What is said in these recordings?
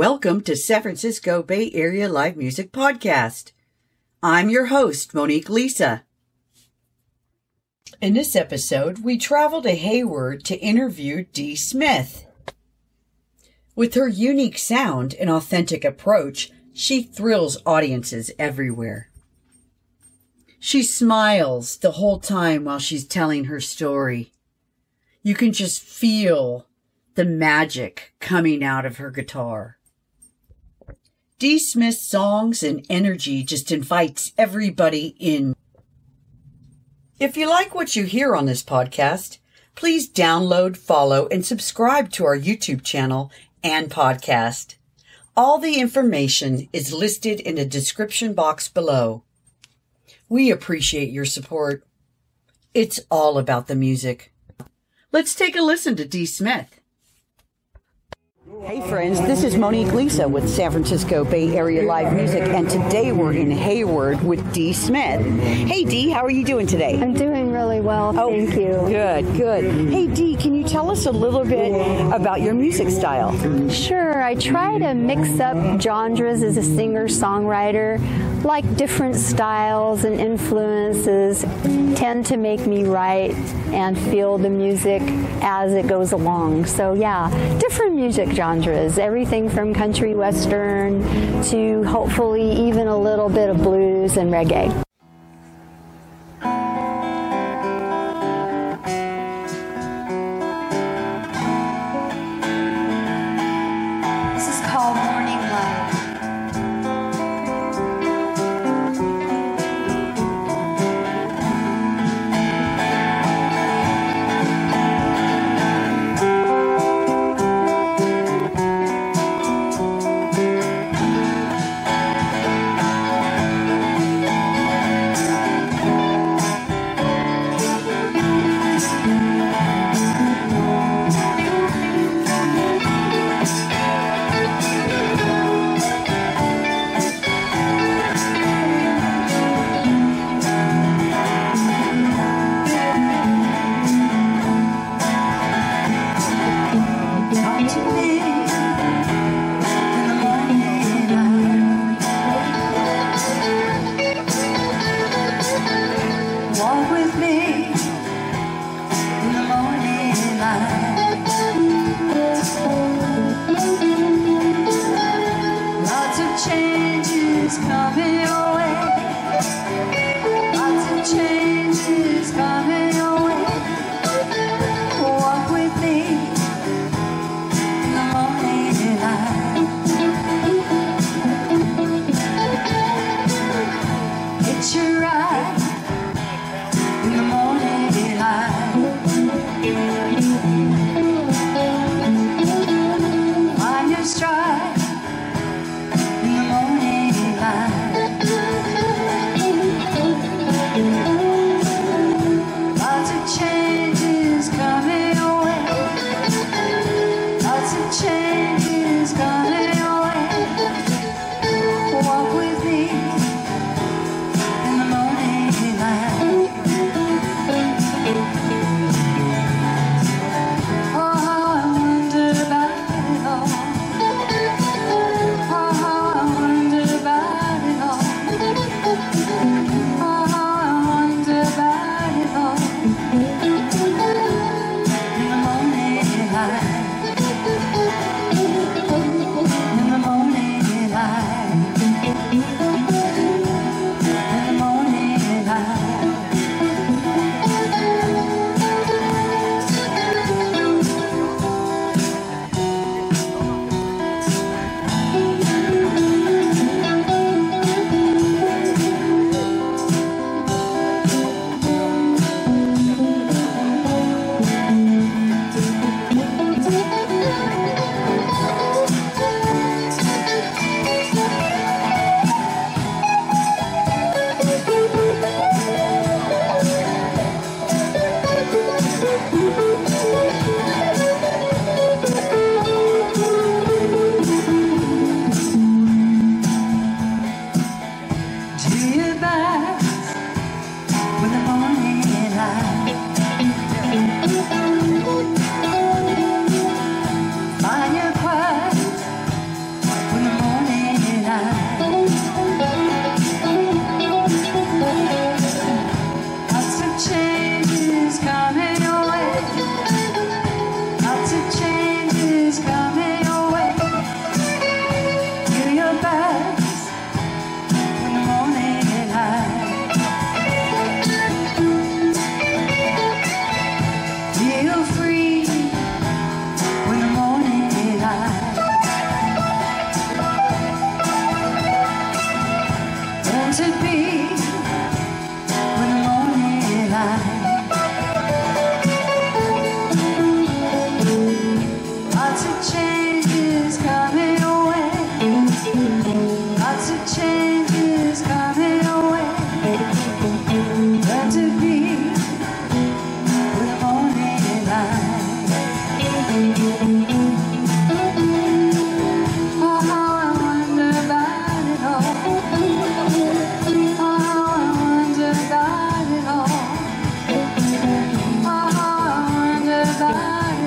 Welcome to San Francisco Bay Area Live Music Podcast. I'm your host, Monique Lisa. In this episode, we travel to Hayward to interview Dee Smith. With her unique sound and authentic approach, she thrills audiences everywhere. She smiles the whole time while she's telling her story. You can just feel the magic coming out of her guitar. Dee Smith's songs and energy just invites everybody in. If you like what you hear on this podcast, please download, follow, and subscribe to our YouTube channel and podcast. All the information is listed in the description box below. We appreciate your support. It's all about the music. Let's take a listen to Dee Smith. Hey friends, this is Monique Lisa with San Francisco Bay Area Live Music, and today we're in Hayward with Dee Smith. Hey Dee, how are you doing today? I'm doing really well, Oh, thank you. Good, good. Hey Dee, can you tell us a little bit about your music style? Sure, I try to mix up genres as a singer songwriter. Like different styles and influences tend to make me write and feel the music as it goes along. So, yeah, different music genres, everything from country western to hopefully even a little bit of blues and reggae.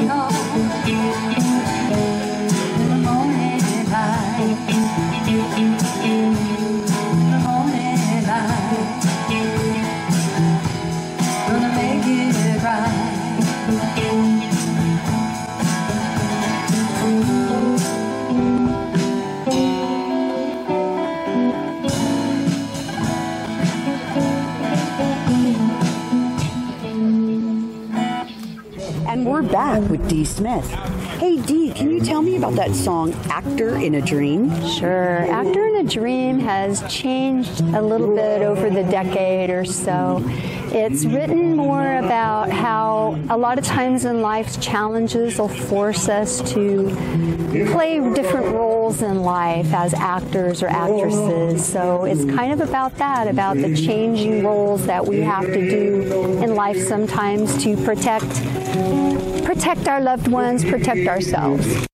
About We're back with Dee Smith. Hey, Dee, can you tell me about that song, Actor in a Dream? Sure. Actor in a Dream has changed a little bit over the decade or so. It's written more about how a lot of times in life challenges will force us to play different roles in life as actors or actresses. So it's kind of about that, about the changing roles that we have to do in life sometimes to protect protect our loved ones, protect ourselves.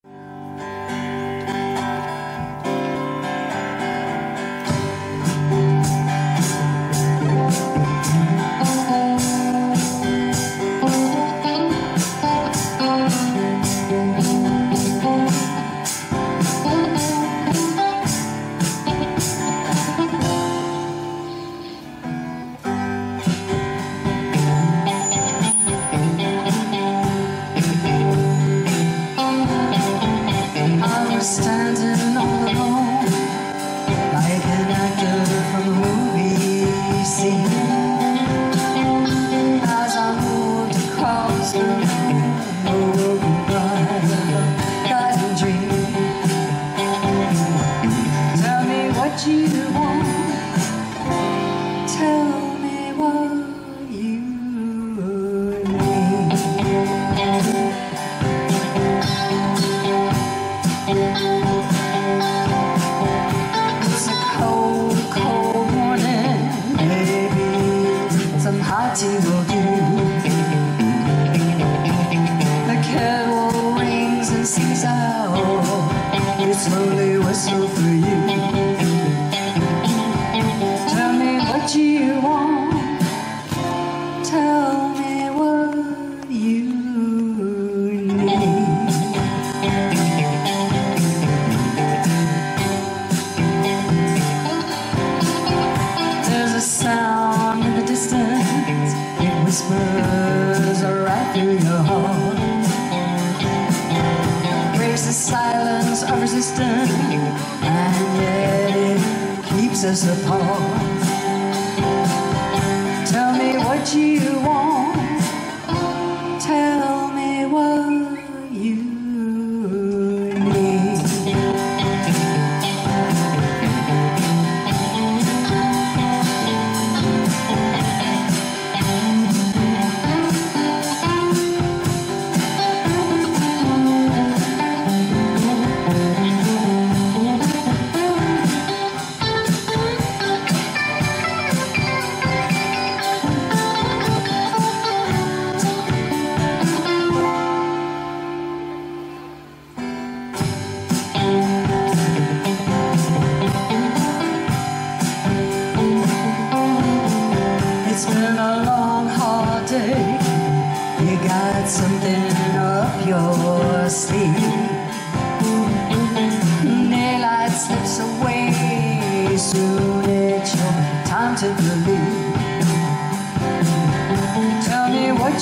Tell you want.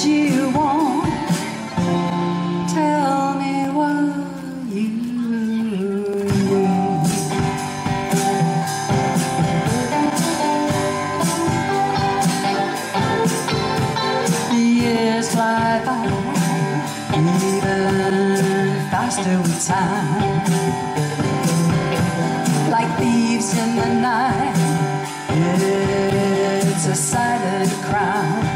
you want. Tell me what you want. Years fly by, even faster with time. Like thieves in the night, it's a silent crime.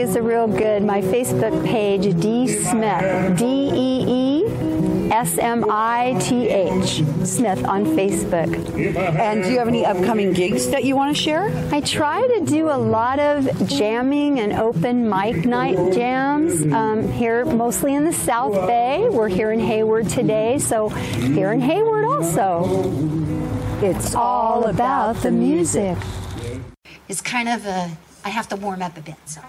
is a real good. My Facebook page, Dee Smith, D E E S M I T H, Smith on Facebook. And do you have any upcoming gigs that you want to share? I try to do a lot of jamming and open mic night jams um, here, mostly in the South Bay. We're here in Hayward today, so here in Hayward also. It's all about the music. It's kind of a I have to warm up a bit, so.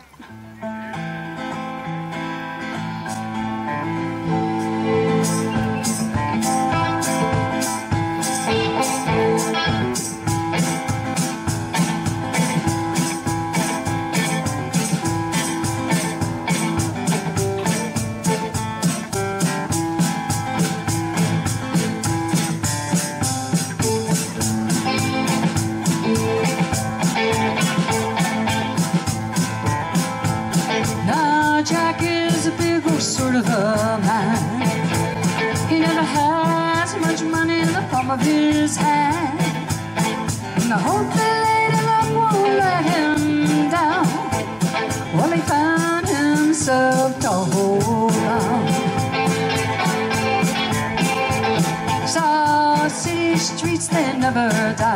his hand. And I hope the lady love won't let him down. Well, he found himself to hold on. Saucy streets, they never die.